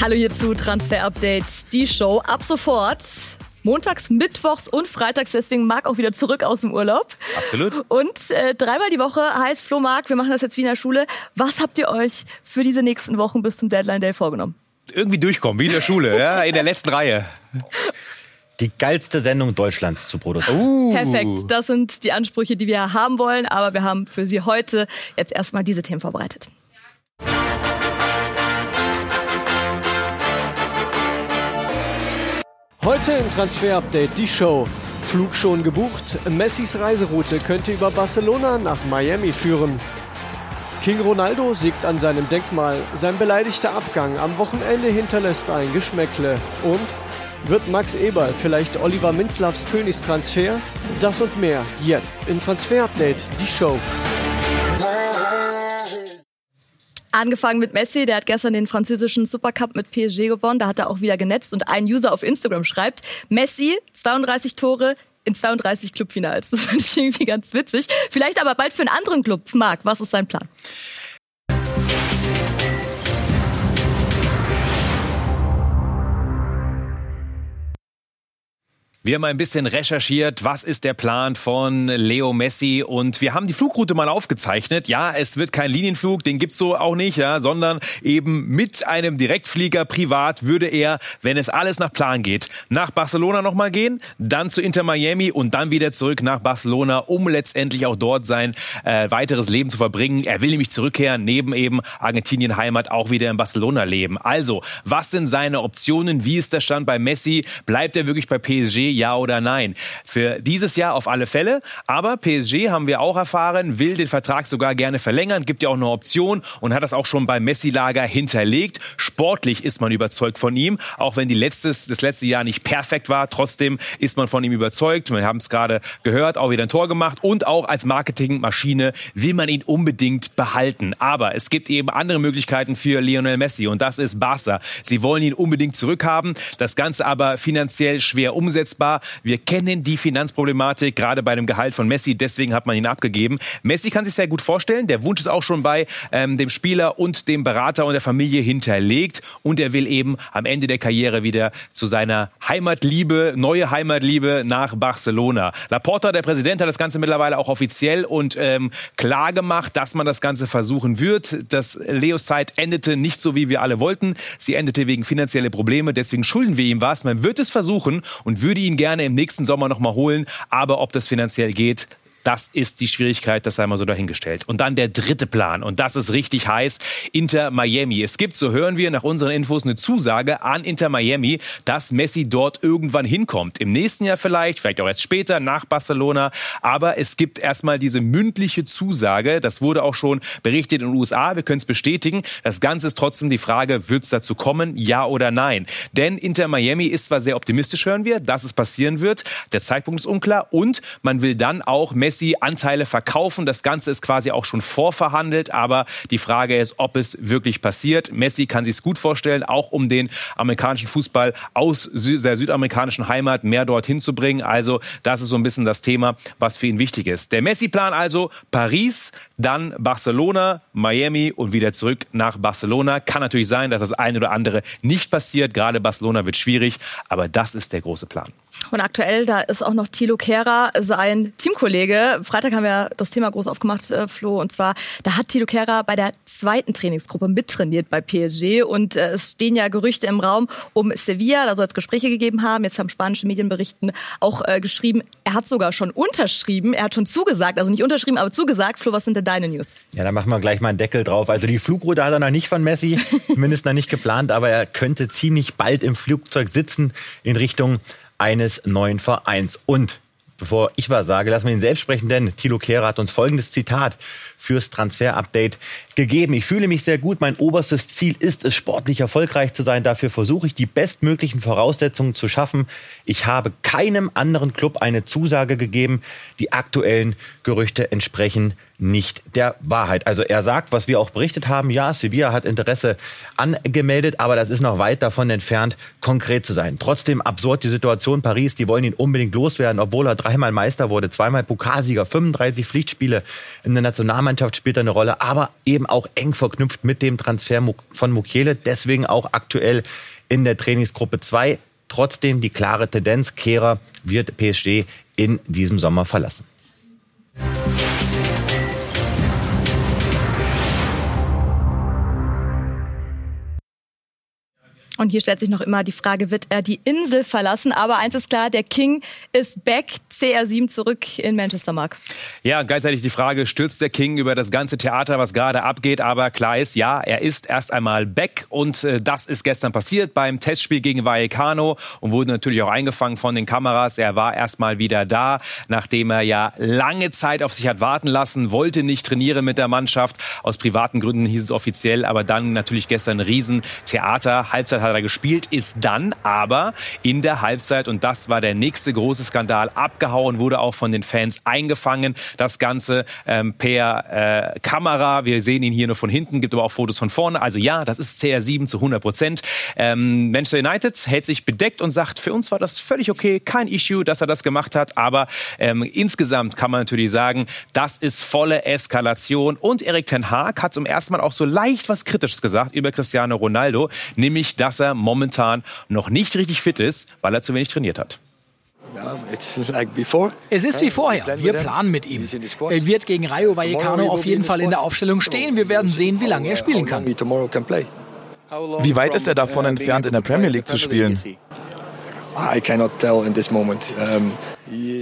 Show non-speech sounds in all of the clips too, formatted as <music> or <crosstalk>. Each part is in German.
Hallo hier zu Transfer Update, die Show ab sofort. Montags, Mittwochs und Freitags, deswegen Marc auch wieder zurück aus dem Urlaub. Absolut. Und äh, dreimal die Woche heißt Flo Marc, wir machen das jetzt wie in der Schule. Was habt ihr euch für diese nächsten Wochen bis zum Deadline Day vorgenommen? Irgendwie durchkommen, wie in der Schule, ja, in der letzten Reihe. Die geilste Sendung Deutschlands zu produzieren. Uh. Perfekt, das sind die Ansprüche, die wir haben wollen, aber wir haben für Sie heute jetzt erstmal diese Themen vorbereitet. Heute im Transfer Update die Show. Flug schon gebucht. Messis Reiseroute könnte über Barcelona nach Miami führen. King Ronaldo siegt an seinem Denkmal. Sein beleidigter Abgang am Wochenende hinterlässt ein Geschmäckle. Und wird Max Eberl vielleicht Oliver Minzlaffs Königstransfer? Das und mehr jetzt im Transfer Update die Show. Angefangen mit Messi, der hat gestern den französischen Supercup mit PSG gewonnen. Da hat er auch wieder genetzt und ein User auf Instagram schreibt, Messi, 32 Tore in 32 Clubfinals. Das fand ich irgendwie ganz witzig. Vielleicht aber bald für einen anderen Club. Marc, was ist sein Plan? Wir haben ein bisschen recherchiert, was ist der Plan von Leo Messi und wir haben die Flugroute mal aufgezeichnet. Ja, es wird kein Linienflug, den gibt's so auch nicht, ja, sondern eben mit einem Direktflieger privat würde er, wenn es alles nach Plan geht, nach Barcelona nochmal gehen, dann zu Inter Miami und dann wieder zurück nach Barcelona, um letztendlich auch dort sein äh, weiteres Leben zu verbringen. Er will nämlich zurückkehren, neben eben Argentinien Heimat auch wieder in Barcelona leben. Also, was sind seine Optionen? Wie ist der Stand bei Messi? Bleibt er wirklich bei PSG? Ja oder nein. Für dieses Jahr auf alle Fälle. Aber PSG haben wir auch erfahren, will den Vertrag sogar gerne verlängern, gibt ja auch eine Option und hat das auch schon beim Messi-Lager hinterlegt. Sportlich ist man überzeugt von ihm, auch wenn die letztes, das letzte Jahr nicht perfekt war. Trotzdem ist man von ihm überzeugt. Wir haben es gerade gehört, auch wieder ein Tor gemacht und auch als Marketingmaschine will man ihn unbedingt behalten. Aber es gibt eben andere Möglichkeiten für Lionel Messi und das ist Barca. Sie wollen ihn unbedingt zurückhaben. Das Ganze aber finanziell schwer umsetzbar war, wir kennen die Finanzproblematik, gerade bei dem Gehalt von Messi, deswegen hat man ihn abgegeben. Messi kann sich sehr gut vorstellen, der Wunsch ist auch schon bei ähm, dem Spieler und dem Berater und der Familie hinterlegt und er will eben am Ende der Karriere wieder zu seiner Heimatliebe, neue Heimatliebe nach Barcelona. Laporta, der Präsident, hat das Ganze mittlerweile auch offiziell und ähm, klar gemacht, dass man das Ganze versuchen wird. Das Leos Zeit endete nicht so, wie wir alle wollten. Sie endete wegen finanzieller Probleme, deswegen schulden wir ihm was. Man wird es versuchen und würde ihn gerne im nächsten Sommer noch mal holen. Aber ob das finanziell geht, das ist die Schwierigkeit, das sei mal so dahingestellt. Und dann der dritte Plan, und das ist richtig heiß, Inter Miami. Es gibt, so hören wir nach unseren Infos, eine Zusage an Inter Miami, dass Messi dort irgendwann hinkommt. Im nächsten Jahr vielleicht, vielleicht auch erst später, nach Barcelona. Aber es gibt erstmal diese mündliche Zusage. Das wurde auch schon berichtet in den USA. Wir können es bestätigen. Das Ganze ist trotzdem die Frage, wird es dazu kommen, ja oder nein? Denn Inter Miami ist zwar sehr optimistisch, hören wir, dass es passieren wird. Der Zeitpunkt ist unklar und man will dann auch Messi Messi Anteile verkaufen. Das Ganze ist quasi auch schon vorverhandelt, aber die Frage ist, ob es wirklich passiert. Messi kann sich es gut vorstellen, auch um den amerikanischen Fußball aus der südamerikanischen Heimat mehr dorthin zu bringen. Also das ist so ein bisschen das Thema, was für ihn wichtig ist. Der Messi-Plan also Paris, dann Barcelona, Miami und wieder zurück nach Barcelona. Kann natürlich sein, dass das eine oder andere nicht passiert. Gerade Barcelona wird schwierig, aber das ist der große Plan. Und aktuell, da ist auch noch Thilo Kehrer, sein Teamkollege. Freitag haben wir das Thema groß aufgemacht, äh, Flo. Und zwar, da hat Thilo Kehrer bei der zweiten Trainingsgruppe mittrainiert bei PSG. Und äh, es stehen ja Gerüchte im Raum um Sevilla. Da soll es Gespräche gegeben haben. Jetzt haben spanische Medienberichten auch äh, geschrieben, er hat sogar schon unterschrieben. Er hat schon zugesagt, also nicht unterschrieben, aber zugesagt. Flo, was sind denn deine News? Ja, dann machen wir gleich mal einen Deckel drauf. Also die Flugroute hat er noch nicht von Messi, <laughs> zumindest noch nicht geplant. Aber er könnte ziemlich bald im Flugzeug sitzen in Richtung eines neuen Vereins. Und bevor ich was sage, lassen wir ihn selbst sprechen, denn Thilo Kehrer hat uns folgendes Zitat fürs Transfer-Update gegeben. Ich fühle mich sehr gut. Mein oberstes Ziel ist es, sportlich erfolgreich zu sein. Dafür versuche ich, die bestmöglichen Voraussetzungen zu schaffen. Ich habe keinem anderen Club eine Zusage gegeben. Die aktuellen Gerüchte entsprechen nicht der Wahrheit. Also er sagt, was wir auch berichtet haben, ja, Sevilla hat Interesse angemeldet, aber das ist noch weit davon entfernt, konkret zu sein. Trotzdem absurd die Situation Paris, die wollen ihn unbedingt loswerden, obwohl er dreimal Meister wurde, zweimal Pokalsieger, 35 Pflichtspiele in der Nationalmannschaft spielt eine Rolle, aber eben auch eng verknüpft mit dem Transfer von Mukiele, deswegen auch aktuell in der Trainingsgruppe 2. Trotzdem die klare Tendenz, Kehrer wird PSG in diesem Sommer verlassen. Und hier stellt sich noch immer die Frage, wird er die Insel verlassen? Aber eins ist klar, der King ist back, CR7 zurück in Manchester, Mark. Ja, gleichzeitig die Frage, stürzt der King über das ganze Theater, was gerade abgeht? Aber klar ist, ja, er ist erst einmal back und äh, das ist gestern passiert beim Testspiel gegen Vallecano und wurde natürlich auch eingefangen von den Kameras. Er war erstmal wieder da, nachdem er ja lange Zeit auf sich hat warten lassen, wollte nicht trainieren mit der Mannschaft. Aus privaten Gründen hieß es offiziell, aber dann natürlich gestern ein Riesentheater. Halbzeit hat er gespielt, ist dann aber in der Halbzeit, und das war der nächste große Skandal, abgehauen, wurde auch von den Fans eingefangen. Das Ganze ähm, per äh, Kamera. Wir sehen ihn hier nur von hinten, gibt aber auch Fotos von vorne. Also ja, das ist CR7 zu 100 Prozent. Ähm, Manchester United hält sich bedeckt und sagt, für uns war das völlig okay, kein Issue, dass er das gemacht hat. Aber ähm, insgesamt kann man natürlich sagen, das ist volle Eskalation. Und Erik Ten Haag hat zum ersten Mal auch so leicht was Kritisches gesagt über Cristiano Ronaldo, nämlich, dass er momentan noch nicht richtig fit ist, weil er zu wenig trainiert hat. Es ist wie vorher. Wir planen mit ihm. Er wird gegen Rayo Vallecano auf jeden Fall in der Aufstellung stehen. Wir werden sehen, wie lange er spielen kann. Wie weit ist er davon entfernt, in der Premier League zu spielen?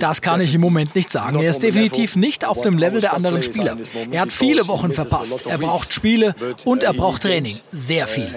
Das kann ich im Moment nicht sagen. Er ist definitiv nicht auf dem Level der anderen Spieler. Er hat viele Wochen verpasst. Er braucht Spiele und er braucht Training. Sehr viel.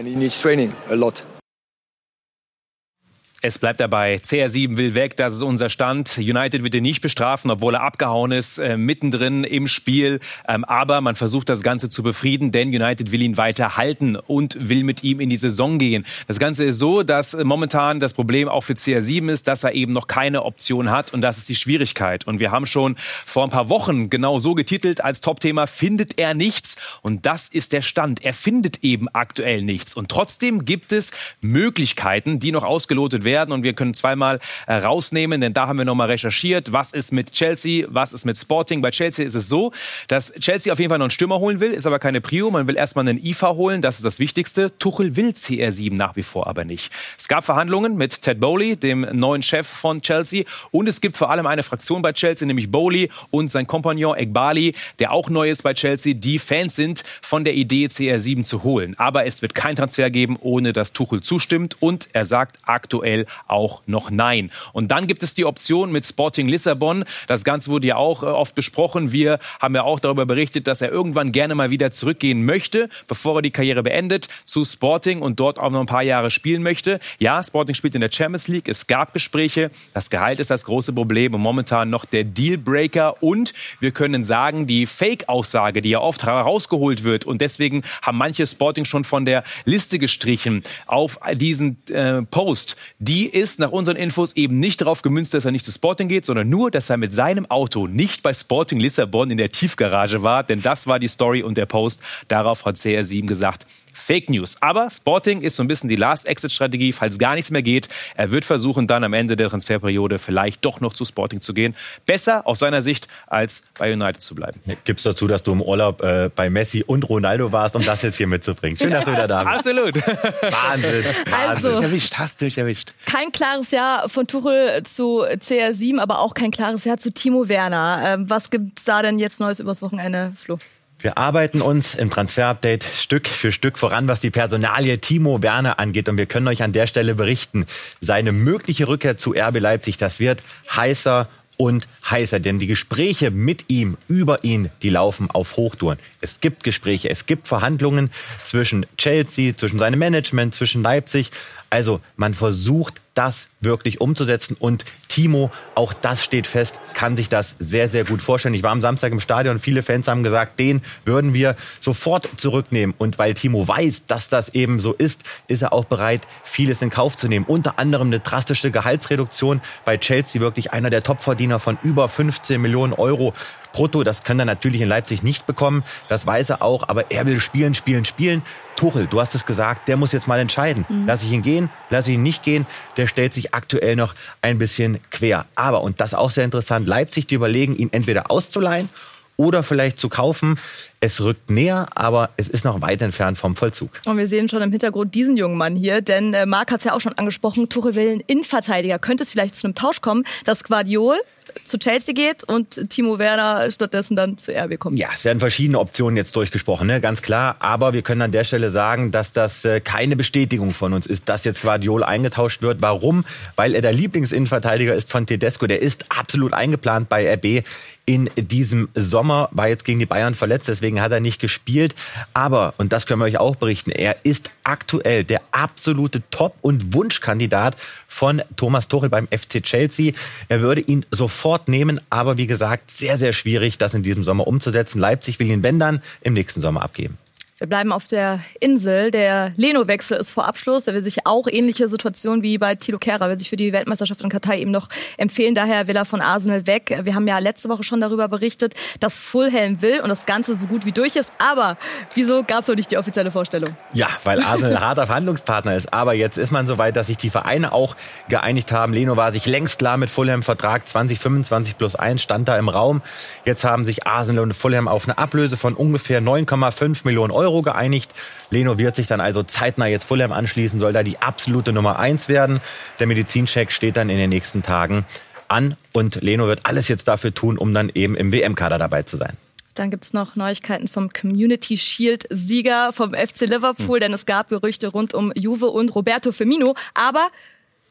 Es bleibt dabei. CR7 will weg, das ist unser Stand. United wird ihn nicht bestrafen, obwohl er abgehauen ist, äh, mittendrin im Spiel. Ähm, aber man versucht das Ganze zu befrieden, denn United will ihn weiter halten und will mit ihm in die Saison gehen. Das Ganze ist so, dass momentan das Problem auch für CR7 ist, dass er eben noch keine Option hat und das ist die Schwierigkeit. Und wir haben schon vor ein paar Wochen genau so getitelt als Topthema, findet er nichts? Und das ist der Stand. Er findet eben aktuell nichts. Und trotzdem gibt es Möglichkeiten, die noch ausgelotet werden werden und wir können zweimal äh, rausnehmen, denn da haben wir nochmal recherchiert, was ist mit Chelsea, was ist mit Sporting. Bei Chelsea ist es so, dass Chelsea auf jeden Fall noch einen Stürmer holen will, ist aber keine Prio. Man will erstmal einen IFA holen, das ist das Wichtigste. Tuchel will CR7 nach wie vor aber nicht. Es gab Verhandlungen mit Ted Bowley, dem neuen Chef von Chelsea und es gibt vor allem eine Fraktion bei Chelsea, nämlich Bowley und sein Kompagnon Egbali, der auch neu ist bei Chelsea, die Fans sind von der Idee CR7 zu holen. Aber es wird kein Transfer geben, ohne dass Tuchel zustimmt und er sagt aktuell aktuell auch noch nein. Und dann gibt es die Option mit Sporting Lissabon. Das Ganze wurde ja auch äh, oft besprochen. Wir haben ja auch darüber berichtet, dass er irgendwann gerne mal wieder zurückgehen möchte, bevor er die Karriere beendet, zu Sporting und dort auch noch ein paar Jahre spielen möchte. Ja, Sporting spielt in der Champions League. Es gab Gespräche. Das Gehalt ist das große Problem und momentan noch der Dealbreaker. Und wir können sagen, die Fake-Aussage, die ja oft herausgeholt wird und deswegen haben manche Sporting schon von der Liste gestrichen auf diesen äh, Post die ist nach unseren Infos eben nicht darauf gemünzt, dass er nicht zu Sporting geht, sondern nur, dass er mit seinem Auto nicht bei Sporting Lissabon in der Tiefgarage war. Denn das war die Story und der Post. Darauf hat CR7 gesagt, Fake News. Aber Sporting ist so ein bisschen die Last-Exit-Strategie, falls gar nichts mehr geht. Er wird versuchen, dann am Ende der Transferperiode vielleicht doch noch zu Sporting zu gehen. Besser aus seiner Sicht, als bei United zu bleiben. Gibst dazu, dass du im Urlaub äh, bei Messi und Ronaldo warst, um das jetzt hier mitzubringen. Schön, dass du wieder da bist. Absolut. <laughs> Wahnsinn. Also, Wahnsinn. erwischt, hast du mich erwischt. Kein klares Ja von Tuchel zu CR7, aber auch kein klares Ja zu Timo Werner. Ähm, was gibt's da denn jetzt Neues übers Wochenende, Flo? Wir arbeiten uns im Transferupdate Stück für Stück voran, was die Personalie Timo Werner angeht. Und wir können euch an der Stelle berichten, seine mögliche Rückkehr zu RB Leipzig, das wird heißer und heißer, denn die Gespräche mit ihm, über ihn, die laufen auf Hochtouren. Es gibt Gespräche, es gibt Verhandlungen zwischen Chelsea, zwischen seinem Management, zwischen Leipzig. Also man versucht das wirklich umzusetzen. Und Timo, auch das steht fest, kann sich das sehr, sehr gut vorstellen. Ich war am Samstag im Stadion, viele Fans haben gesagt, den würden wir sofort zurücknehmen. Und weil Timo weiß, dass das eben so ist, ist er auch bereit, vieles in Kauf zu nehmen. Unter anderem eine drastische Gehaltsreduktion bei Chelsea, wirklich einer der Topverdiener von über 15 Millionen Euro brutto. Das kann er natürlich in Leipzig nicht bekommen. Das weiß er auch. Aber er will spielen, spielen, spielen. Tuchel, du hast es gesagt, der muss jetzt mal entscheiden. Mhm. Lass ich ihn gehen, lass ich ihn nicht gehen. Der stellt sich aktuell noch ein bisschen quer. Aber, und das auch sehr interessant, Leipzig, die überlegen, ihn entweder auszuleihen oder vielleicht zu kaufen. Es rückt näher, aber es ist noch weit entfernt vom Vollzug. Und wir sehen schon im Hintergrund diesen jungen Mann hier, denn äh, Marc hat es ja auch schon angesprochen, Tuchel will einen Innenverteidiger. Könnte es vielleicht zu einem Tausch kommen, dass Guardiol zu Chelsea geht und Timo Werner stattdessen dann zu RB kommt. Ja, es werden verschiedene Optionen jetzt durchgesprochen, ne? ganz klar. Aber wir können an der Stelle sagen, dass das äh, keine Bestätigung von uns ist, dass jetzt Guardiol eingetauscht wird. Warum? Weil er der Lieblingsinnenverteidiger ist von Tedesco. Der ist absolut eingeplant bei RB in diesem Sommer, war jetzt gegen die Bayern verletzt, deswegen hat er nicht gespielt. Aber, und das können wir euch auch berichten, er ist aktuell der absolute Top- und Wunschkandidat von Thomas Tuchel beim FC Chelsea. Er würde ihn sofort nehmen, aber wie gesagt, sehr, sehr schwierig, das in diesem Sommer umzusetzen. Leipzig will ihn, wenn dann, im nächsten Sommer abgeben. Wir bleiben auf der Insel. Der Leno-Wechsel ist vor Abschluss. Er will sich auch ähnliche Situationen wie bei Tilo Kehrer, will sich für die Weltmeisterschaft in Katar eben noch empfehlen. Daher will er von Arsenal weg. Wir haben ja letzte Woche schon darüber berichtet, dass Fulham will und das Ganze so gut wie durch ist. Aber wieso gab es noch nicht die offizielle Vorstellung? Ja, weil Arsenal ein harter Verhandlungspartner ist. Aber jetzt ist man so weit, dass sich die Vereine auch geeinigt haben. Leno war sich längst klar mit Fulham. Vertrag 2025 plus 1 stand da im Raum. Jetzt haben sich Arsenal und Fulham auf eine Ablöse von ungefähr 9,5 Millionen Euro Euro geeinigt. Leno wird sich dann also zeitnah jetzt Fulham anschließen, soll da die absolute Nummer eins werden. Der Medizincheck steht dann in den nächsten Tagen an und Leno wird alles jetzt dafür tun, um dann eben im WM-Kader dabei zu sein. Dann gibt es noch Neuigkeiten vom Community Shield-Sieger vom FC Liverpool, denn es gab Gerüchte rund um Juve und Roberto Firmino. Aber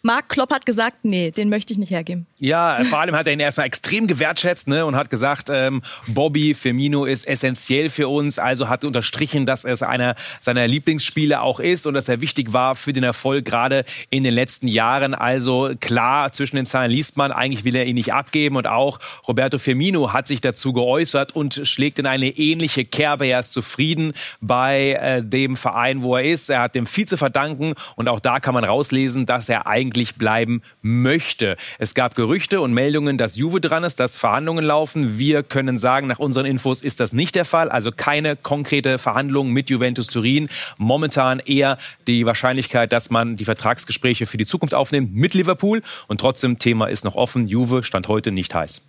Marc Klopp hat gesagt, nee, den möchte ich nicht hergeben. Ja, vor allem hat er ihn erstmal extrem gewertschätzt ne, und hat gesagt, ähm, Bobby Firmino ist essentiell für uns. Also hat unterstrichen, dass es einer seiner Lieblingsspiele auch ist und dass er wichtig war für den Erfolg gerade in den letzten Jahren. Also klar, zwischen den Zahlen liest man, eigentlich will er ihn nicht abgeben. Und auch Roberto Firmino hat sich dazu geäußert und schlägt in eine ähnliche Kerbe. Er ist zufrieden bei äh, dem Verein, wo er ist. Er hat dem viel zu verdanken und auch da kann man rauslesen, dass er eigentlich bleiben möchte. Es gab Gerüchte, Gerüchte und Meldungen, dass Juve dran ist, dass Verhandlungen laufen. Wir können sagen, nach unseren Infos ist das nicht der Fall. Also keine konkrete Verhandlung mit Juventus Turin. Momentan eher die Wahrscheinlichkeit, dass man die Vertragsgespräche für die Zukunft aufnimmt mit Liverpool. Und trotzdem, Thema ist noch offen. Juve stand heute nicht heiß.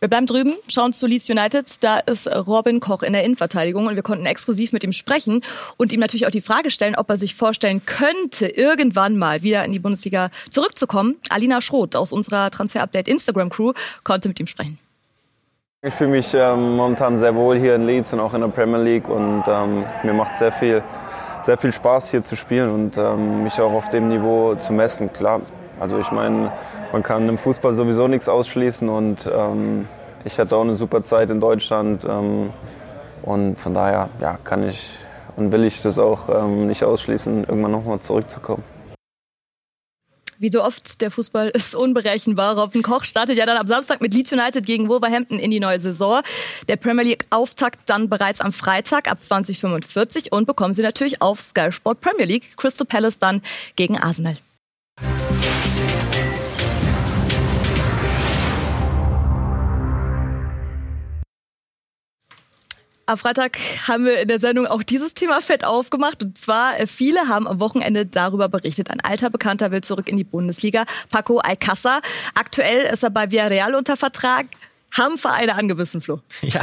Wir bleiben drüben, schauen zu Leeds United. Da ist Robin Koch in der Innenverteidigung und wir konnten exklusiv mit ihm sprechen und ihm natürlich auch die Frage stellen, ob er sich vorstellen könnte, irgendwann mal wieder in die Bundesliga zurückzukommen. Alina Schroth aus unserer Transfer Update Instagram Crew konnte mit ihm sprechen. Ich fühle mich ähm, momentan sehr wohl hier in Leeds und auch in der Premier League und ähm, mir macht sehr viel, sehr viel Spaß hier zu spielen und ähm, mich auch auf dem Niveau zu messen. Klar, also ich meine, man kann im Fußball sowieso nichts ausschließen und ähm, ich hatte auch eine super Zeit in Deutschland ähm, und von daher ja, kann ich und will ich das auch ähm, nicht ausschließen, irgendwann nochmal zurückzukommen. Wie so oft, der Fußball ist unberechenbar. Robin Koch startet ja dann am Samstag mit Leeds United gegen Wolverhampton in die neue Saison. Der Premier League Auftakt dann bereits am Freitag ab 2045 und bekommen Sie natürlich auf Sky Sport Premier League Crystal Palace dann gegen Arsenal. Am Freitag haben wir in der Sendung auch dieses Thema fett aufgemacht. Und zwar, äh, viele haben am Wochenende darüber berichtet. Ein alter Bekannter will zurück in die Bundesliga. Paco Alcázar. Aktuell ist er bei Villarreal unter Vertrag. Haben Vereine angebissen, Flo? Ja.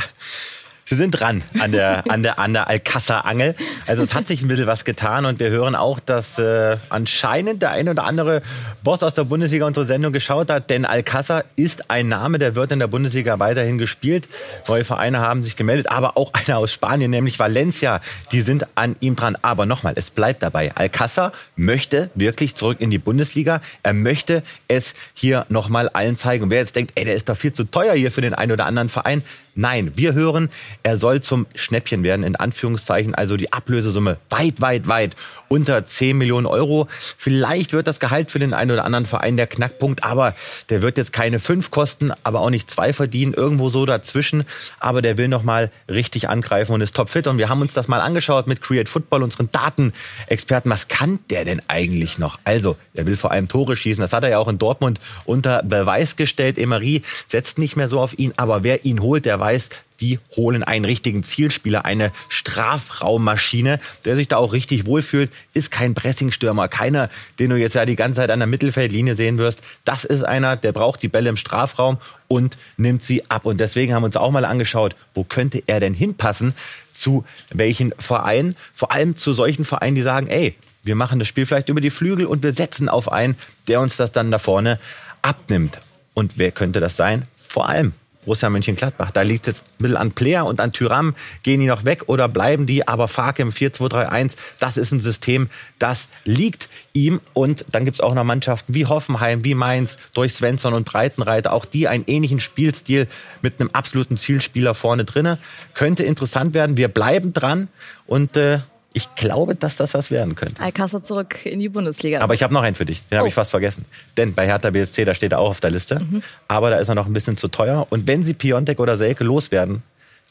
Sie sind dran an der, an der, an der Alcassa-Angel. Also es hat sich ein bisschen was getan und wir hören auch, dass äh, anscheinend der eine oder andere Boss aus der Bundesliga unsere Sendung geschaut hat, denn Alcassa ist ein Name, der wird in der Bundesliga weiterhin gespielt. Neue Vereine haben sich gemeldet, aber auch einer aus Spanien, nämlich Valencia, die sind an ihm dran. Aber nochmal, es bleibt dabei. Alcassa möchte wirklich zurück in die Bundesliga. Er möchte es hier nochmal allen zeigen. Und wer jetzt denkt, ey, der ist doch viel zu teuer hier für den einen oder anderen Verein, Nein, wir hören, Er soll zum Schnäppchen werden, in Anführungszeichen. Also die Ablösesumme weit, weit, weit unter 10 Millionen Euro. Vielleicht wird das Gehalt für den einen oder anderen Verein der Knackpunkt, aber der wird jetzt keine fünf kosten, aber auch nicht zwei verdienen, irgendwo so dazwischen. Aber der will noch mal richtig angreifen und ist topfit. Und wir haben uns das mal angeschaut mit Create Football, unseren Datenexperten. Was kann der denn eigentlich noch? Also, er will vor allem Tore schießen. Das hat er ja auch in Dortmund unter Beweis gestellt. Emery setzt nicht mehr so auf ihn, aber wer ihn holt, der weiß, die holen einen richtigen Zielspieler, eine Strafraummaschine, der sich da auch richtig wohlfühlt, ist kein Pressingstürmer, keiner, den du jetzt ja die ganze Zeit an der Mittelfeldlinie sehen wirst. Das ist einer, der braucht die Bälle im Strafraum und nimmt sie ab. Und deswegen haben wir uns auch mal angeschaut, wo könnte er denn hinpassen, zu welchen Vereinen, vor allem zu solchen Vereinen, die sagen, ey, wir machen das Spiel vielleicht über die Flügel und wir setzen auf einen, der uns das dann da vorne abnimmt. Und wer könnte das sein? Vor allem Borussia Mönchengladbach. Da liegt jetzt ein bisschen an Player und an Tyram. Gehen die noch weg oder bleiben die? Aber Farke im 4-2-3-1, das ist ein System, das liegt ihm. Und dann gibt es auch noch Mannschaften wie Hoffenheim, wie Mainz, durch Svensson und Breitenreiter. Auch die einen ähnlichen Spielstil mit einem absoluten Zielspieler vorne drinne. Könnte interessant werden. Wir bleiben dran und äh, ich glaube, dass das was werden könnte. Alcázar zurück in die Bundesliga. Aber ich habe noch einen für dich. Den oh. habe ich fast vergessen. Denn bei Hertha BSC, da steht er auch auf der Liste. Mhm. Aber da ist er noch ein bisschen zu teuer. Und wenn sie Piontek oder Selke loswerden,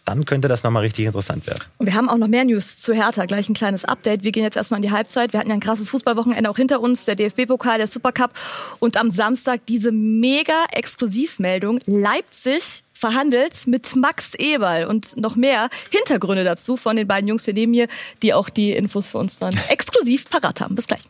dann könnte das nochmal richtig interessant werden. Und wir haben auch noch mehr News zu Hertha. Gleich ein kleines Update. Wir gehen jetzt erstmal in die Halbzeit. Wir hatten ja ein krasses Fußballwochenende auch hinter uns. Der DFB-Pokal, der Supercup. Und am Samstag diese mega Exklusivmeldung. Leipzig verhandelt mit Max Eberl und noch mehr Hintergründe dazu von den beiden Jungs hier neben mir, die auch die Infos für uns dann exklusiv parat haben. Bis gleich.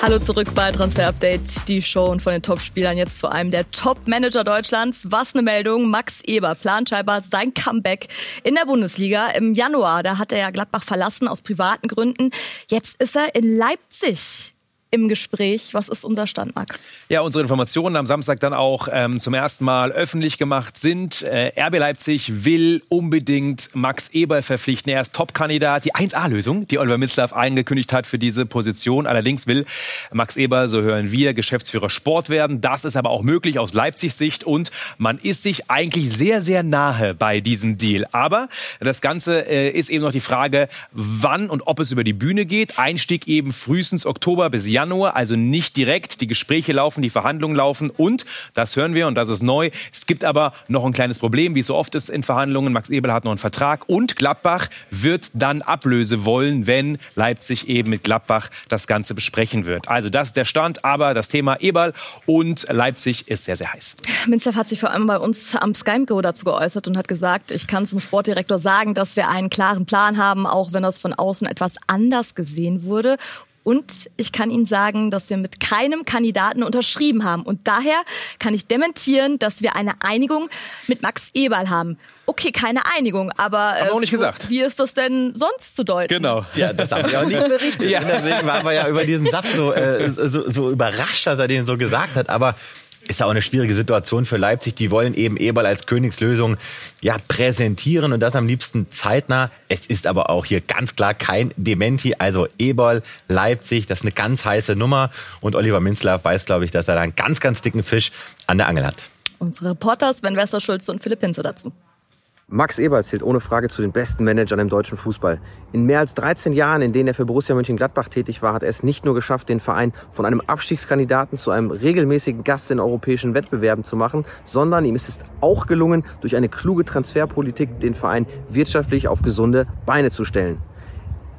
Hallo zurück bei Transfer Update, die Show und von den Top-Spielern jetzt zu einem der Top-Manager Deutschlands. Was eine Meldung. Max Eber plant scheinbar sein Comeback in der Bundesliga im Januar. Da hat er ja Gladbach verlassen aus privaten Gründen. Jetzt ist er in Leipzig im Gespräch. Was ist unser Stand, Marc? Ja, unsere Informationen am Samstag dann auch ähm, zum ersten Mal öffentlich gemacht sind. Äh, RB Leipzig will unbedingt Max Eberl verpflichten. Er ist Top-Kandidat. Die 1A-Lösung, die Oliver Mitzlaff angekündigt hat für diese Position. Allerdings will Max Eberl, so hören wir, Geschäftsführer Sport werden. Das ist aber auch möglich aus Leipzigs Sicht und man ist sich eigentlich sehr, sehr nahe bei diesem Deal. Aber das Ganze äh, ist eben noch die Frage, wann und ob es über die Bühne geht. Einstieg eben frühestens Oktober bis Januar. Januar, also nicht direkt. Die Gespräche laufen, die Verhandlungen laufen und, das hören wir und das ist neu, es gibt aber noch ein kleines Problem, wie es so oft ist in Verhandlungen. Max Ebel hat noch einen Vertrag und Gladbach wird dann Ablöse wollen, wenn Leipzig eben mit Gladbach das Ganze besprechen wird. Also das ist der Stand, aber das Thema Eberl und Leipzig ist sehr, sehr heiß. Minzlaff hat sich vor allem bei uns am Skype dazu geäußert und hat gesagt, ich kann zum Sportdirektor sagen, dass wir einen klaren Plan haben, auch wenn das von außen etwas anders gesehen wurde. Und ich kann Ihnen sagen, dass wir mit keinem Kandidaten unterschrieben haben. Und daher kann ich dementieren, dass wir eine Einigung mit Max Eberl haben. Okay, keine Einigung, aber äh, auch nicht gesagt. wie ist das denn sonst zu deuten? Genau. Ja, das haben wir auch nicht berichtet. Ja. Deswegen waren wir ja über diesen Satz so, äh, so, so überrascht, dass er den so gesagt hat. Aber ist ja auch eine schwierige Situation für Leipzig. Die wollen eben Eberl als Königslösung ja präsentieren und das am liebsten zeitnah. Es ist aber auch hier ganz klar kein Dementi. Also Eberl, Leipzig, das ist eine ganz heiße Nummer und Oliver Minzler weiß, glaube ich, dass er da einen ganz, ganz dicken Fisch an der Angel hat. Unsere Reporter Sven Westerschulze und Philipp Hinze dazu. Max Eberl zählt ohne Frage zu den besten Managern im deutschen Fußball. In mehr als 13 Jahren, in denen er für Borussia Mönchengladbach tätig war, hat er es nicht nur geschafft, den Verein von einem Abstiegskandidaten zu einem regelmäßigen Gast in europäischen Wettbewerben zu machen, sondern ihm ist es auch gelungen, durch eine kluge Transferpolitik den Verein wirtschaftlich auf gesunde Beine zu stellen.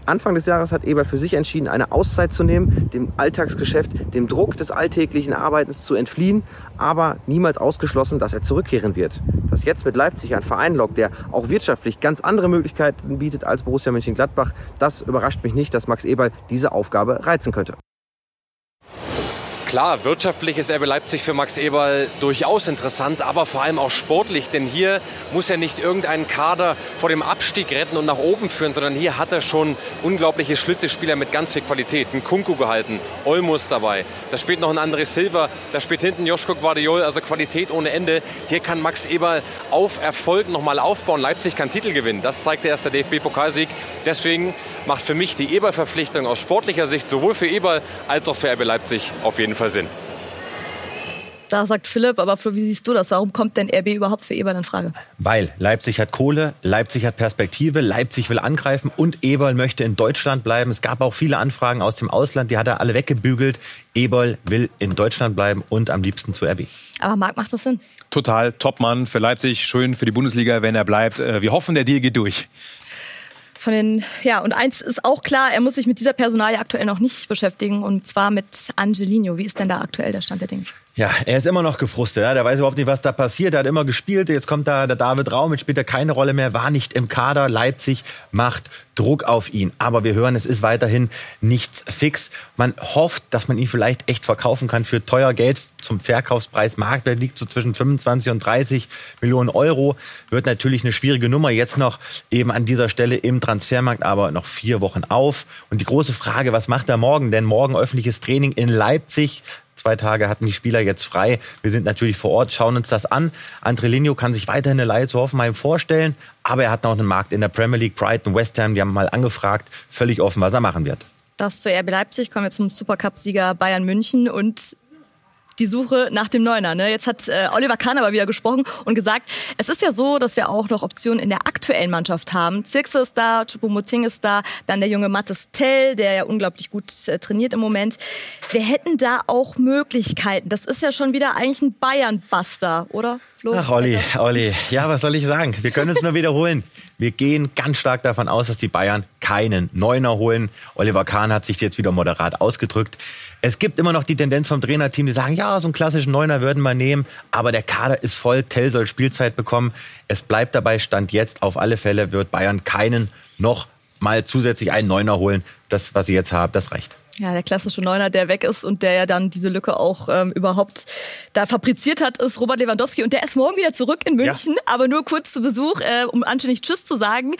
Anfang des Jahres hat Eberl für sich entschieden, eine Auszeit zu nehmen, dem Alltagsgeschäft, dem Druck des alltäglichen Arbeitens zu entfliehen, aber niemals ausgeschlossen, dass er zurückkehren wird. Dass jetzt mit Leipzig ein Verein lockt, der auch wirtschaftlich ganz andere Möglichkeiten bietet als Borussia Mönchengladbach, das überrascht mich nicht, dass Max Eberl diese Aufgabe reizen könnte. Klar, wirtschaftlich ist RB Leipzig für Max Eberl durchaus interessant, aber vor allem auch sportlich, denn hier muss er nicht irgendeinen Kader vor dem Abstieg retten und nach oben führen, sondern hier hat er schon unglaubliche Schlüsselspieler mit ganz viel Qualität. Ein Kunku gehalten, Olmus dabei, da spielt noch ein André Silva, da spielt hinten Joschko Guardiol, also Qualität ohne Ende. Hier kann Max Eberl auf Erfolg nochmal aufbauen. Leipzig kann Titel gewinnen, das zeigt der erste DFB-Pokalsieg. Deswegen macht für mich die Eberl-Verpflichtung aus sportlicher Sicht sowohl für Eberl als auch für RB Leipzig auf jeden Fall Sinn. Da sagt Philipp, aber Flo, wie siehst du das? Warum kommt denn RB überhaupt für Eberl in Frage? Weil Leipzig hat Kohle, Leipzig hat Perspektive, Leipzig will angreifen und Eberl möchte in Deutschland bleiben. Es gab auch viele Anfragen aus dem Ausland, die hat er alle weggebügelt. Eberl will in Deutschland bleiben und am liebsten zu RB. Aber Marc, macht das Sinn? Total, Topmann für Leipzig, schön für die Bundesliga, wenn er bleibt. Äh, wir hoffen, der Deal geht durch von den, ja, und eins ist auch klar, er muss sich mit dieser Personalie aktuell noch nicht beschäftigen und zwar mit Angelino. Wie ist denn da aktuell der Stand der Dinge? Ja, er ist immer noch gefrustet. Ja. Der weiß überhaupt nicht, was da passiert. Er hat immer gespielt. Jetzt kommt da der David Raum, jetzt spielt er keine Rolle mehr, war nicht im Kader. Leipzig macht Druck auf ihn. Aber wir hören, es ist weiterhin nichts fix. Man hofft, dass man ihn vielleicht echt verkaufen kann für teuer Geld zum Verkaufspreis. Marktwert liegt so zwischen 25 und 30 Millionen Euro. Wird natürlich eine schwierige Nummer. Jetzt noch eben an dieser Stelle im Transfermarkt, aber noch vier Wochen auf. Und die große Frage, was macht er morgen? Denn morgen öffentliches Training in Leipzig. Zwei Tage hatten die Spieler jetzt frei. Wir sind natürlich vor Ort, schauen uns das an. Andrelinho kann sich weiterhin eine Leihe zu Hoffenheim vorstellen, aber er hat noch einen Markt in der Premier League. Brighton, West Ham, die haben mal angefragt, völlig offen, was er machen wird. Das zu RB Leipzig. Kommen wir zum Supercup-Sieger Bayern München. Und die Suche nach dem Neuner. Ne? Jetzt hat äh, Oliver Kahn aber wieder gesprochen und gesagt, es ist ja so, dass wir auch noch Optionen in der aktuellen Mannschaft haben. Zirkse ist da, Chupomoting ist da, dann der junge Mattes Tell, der ja unglaublich gut äh, trainiert im Moment. Wir hätten da auch Möglichkeiten. Das ist ja schon wieder eigentlich ein Bayern-Buster, oder? Flo? Ach, Olli, Olli, ja, was soll ich sagen? Wir können es nur wiederholen. Wir gehen ganz stark davon aus, dass die Bayern keinen Neuner holen. Oliver Kahn hat sich jetzt wieder moderat ausgedrückt. Es gibt immer noch die Tendenz vom Trainerteam, die sagen, ja, so einen klassischen Neuner würden wir nehmen, aber der Kader ist voll, Tell soll Spielzeit bekommen. Es bleibt dabei, Stand jetzt, auf alle Fälle wird Bayern keinen noch mal zusätzlich einen Neuner holen. Das, was sie jetzt haben, das reicht. Ja, der klassische Neuner, der weg ist und der ja dann diese Lücke auch ähm, überhaupt da fabriziert hat, ist Robert Lewandowski. Und der ist morgen wieder zurück in München, ja. aber nur kurz zu Besuch, äh, um anständig Tschüss zu sagen.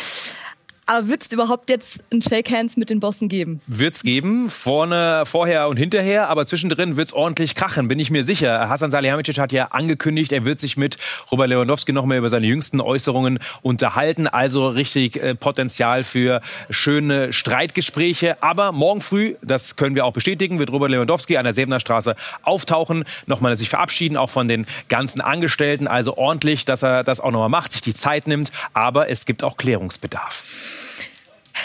Aber wird es überhaupt jetzt ein Shake Hands mit den Bossen geben? Wird es geben, vorne, vorher und hinterher, aber zwischendrin wird es ordentlich krachen, bin ich mir sicher. Hasan Salihamidzic hat ja angekündigt, er wird sich mit Robert Lewandowski noch mehr über seine jüngsten Äußerungen unterhalten. Also richtig äh, Potenzial für schöne Streitgespräche. Aber morgen früh, das können wir auch bestätigen, wird Robert Lewandowski an der Sebener Straße auftauchen, nochmal sich verabschieden, auch von den ganzen Angestellten. Also ordentlich, dass er das auch nochmal macht, sich die Zeit nimmt. Aber es gibt auch Klärungsbedarf.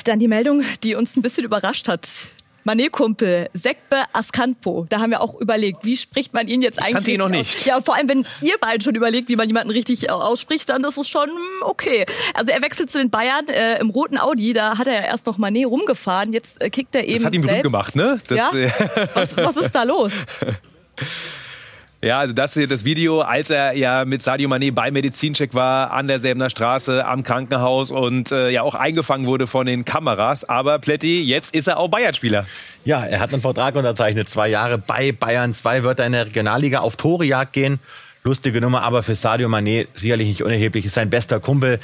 Dann die Meldung, die uns ein bisschen überrascht hat. Mané-Kumpel, Sekbe Askanpo. Da haben wir auch überlegt, wie spricht man ihn jetzt eigentlich? Ich kannte ihn noch nicht. Ja, vor allem, wenn ihr beiden schon überlegt, wie man jemanden richtig ausspricht, dann ist es schon hm, okay. Also er wechselt zu den Bayern äh, im roten Audi. Da hat er ja erst noch Mané rumgefahren. Jetzt äh, kickt er eben Das hat ihm selbst. Glück gemacht, ne? Das, ja? was, was ist da los? <laughs> Ja, also das hier das Video, als er ja mit Sadio Mané bei Medizincheck war an der Säbener Straße am Krankenhaus und äh, ja auch eingefangen wurde von den Kameras. Aber Pletti, jetzt ist er auch Bayern-Spieler. Ja, er hat einen Vertrag unterzeichnet, zwei Jahre bei Bayern, zwei wird er in der Regionalliga auf Torejagd gehen. Lustige Nummer, aber für Sadio Mané sicherlich nicht unerheblich. Ist sein bester Kumpel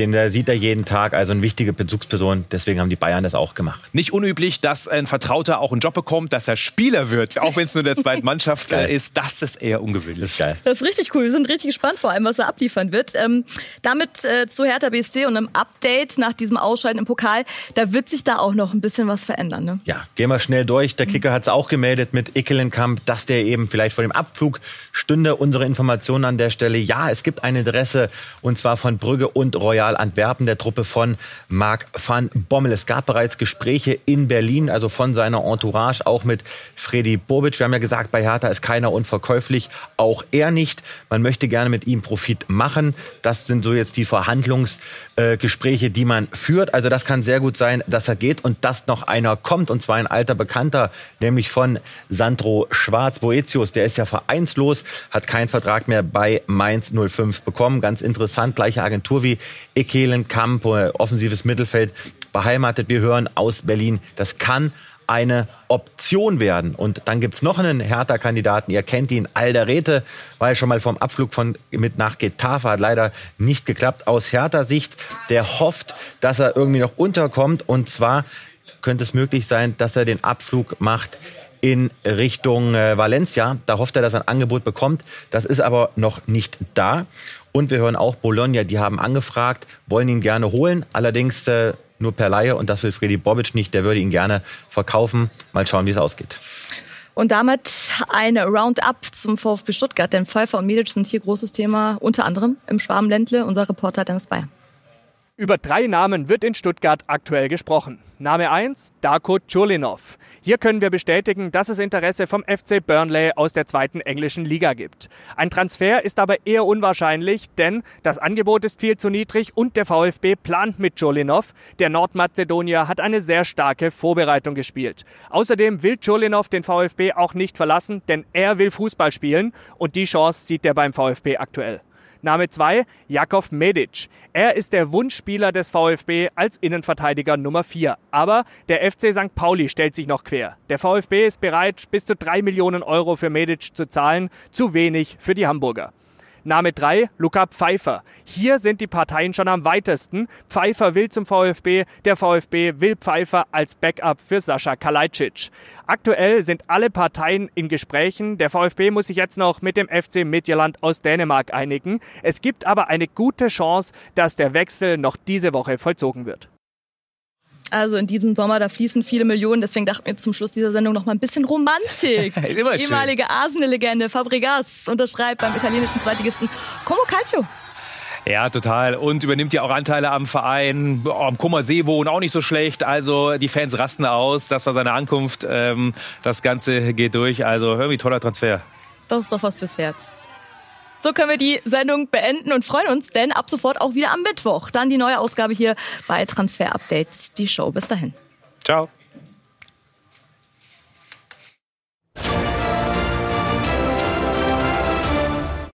den der sieht er jeden Tag, also eine wichtige Bezugsperson. Deswegen haben die Bayern das auch gemacht. Nicht unüblich, dass ein Vertrauter auch einen Job bekommt, dass er Spieler wird, auch wenn es nur der <laughs> zweiten Mannschaft ist. Das ist eher ungewöhnlich. Das ist geil. Das ist richtig cool. Wir sind richtig gespannt vor allem, was er abliefern wird. Ähm, damit äh, zu Hertha BSC und einem Update nach diesem Ausscheiden im Pokal. Da wird sich da auch noch ein bisschen was verändern. Ne? Ja, gehen wir schnell durch. Der Kicker hat es auch gemeldet mit Ickelenkamp, dass der eben vielleicht vor dem Abflug stünde. Unsere Informationen an der Stelle. Ja, es gibt ein Interesse und zwar von Brügge und Royal Real Antwerpen, der Truppe von Marc van Bommel. Es gab bereits Gespräche in Berlin, also von seiner Entourage, auch mit Freddy Bobic. Wir haben ja gesagt, bei Hertha ist keiner unverkäuflich, auch er nicht. Man möchte gerne mit ihm Profit machen. Das sind so jetzt die Verhandlungsgespräche, äh, die man führt. Also das kann sehr gut sein, dass er geht und dass noch einer kommt, und zwar ein alter Bekannter, nämlich von Sandro Schwarz. Boetius, der ist ja vereinslos, hat keinen Vertrag mehr bei Mainz 05 bekommen. Ganz interessant, gleiche Agentur wie Ekelen Kamp, offensives Mittelfeld beheimatet. Wir hören aus Berlin, das kann eine Option werden. Und dann gibt's noch einen Hertha-Kandidaten. Ihr kennt ihn, Alderete, war ja schon mal vom Abflug von, mit nach Getafe, hat leider nicht geklappt. Aus Hertha-Sicht, der hofft, dass er irgendwie noch unterkommt. Und zwar könnte es möglich sein, dass er den Abflug macht in Richtung äh, Valencia. Da hofft er, dass er ein Angebot bekommt. Das ist aber noch nicht da. Und wir hören auch Bologna, die haben angefragt, wollen ihn gerne holen, allerdings äh, nur per Laie und das will Freddy Bobic nicht, der würde ihn gerne verkaufen. Mal schauen, wie es ausgeht. Und damit ein Roundup zum VfB Stuttgart, denn Pfeiffer und Medic sind hier großes Thema, unter anderem im Schwarmländle. Unser Reporter Dennis Bayer. Über drei Namen wird in Stuttgart aktuell gesprochen. Name 1, Darko Chulinov. Hier können wir bestätigen, dass es Interesse vom FC Burnley aus der zweiten englischen Liga gibt. Ein Transfer ist aber eher unwahrscheinlich, denn das Angebot ist viel zu niedrig und der VfB plant mit Chulinov. Der Nordmazedonier hat eine sehr starke Vorbereitung gespielt. Außerdem will Chulinov den VfB auch nicht verlassen, denn er will Fußball spielen und die Chance sieht er beim VfB aktuell. Name 2, Jakov Medic. Er ist der Wunschspieler des VfB als Innenverteidiger Nummer 4. Aber der FC St. Pauli stellt sich noch quer. Der VfB ist bereit, bis zu 3 Millionen Euro für Medic zu zahlen. Zu wenig für die Hamburger. Name 3, Luca Pfeiffer. Hier sind die Parteien schon am weitesten. Pfeiffer will zum VfB, der VfB will Pfeiffer als Backup für Sascha Kalajdzic. Aktuell sind alle Parteien in Gesprächen. Der VfB muss sich jetzt noch mit dem FC Midtjylland aus Dänemark einigen. Es gibt aber eine gute Chance, dass der Wechsel noch diese Woche vollzogen wird. Also in diesem Sommer, da fließen viele Millionen. Deswegen dachten wir zum Schluss dieser Sendung noch mal ein bisschen Romantik. <laughs> Die ehemalige Arsenal-Legende Fabregas unterschreibt beim italienischen Zweitligisten Como Calcio. Ja, total. Und übernimmt ja auch Anteile am Verein. Oh, am Kummersee wohnen auch nicht so schlecht. Also die Fans rasten aus. Das war seine Ankunft. Ähm, das Ganze geht durch. Also irgendwie toller Transfer. Das ist doch was fürs Herz. So können wir die Sendung beenden und freuen uns, denn ab sofort auch wieder am Mittwoch. Dann die neue Ausgabe hier bei Transfer Update, die Show. Bis dahin. Ciao.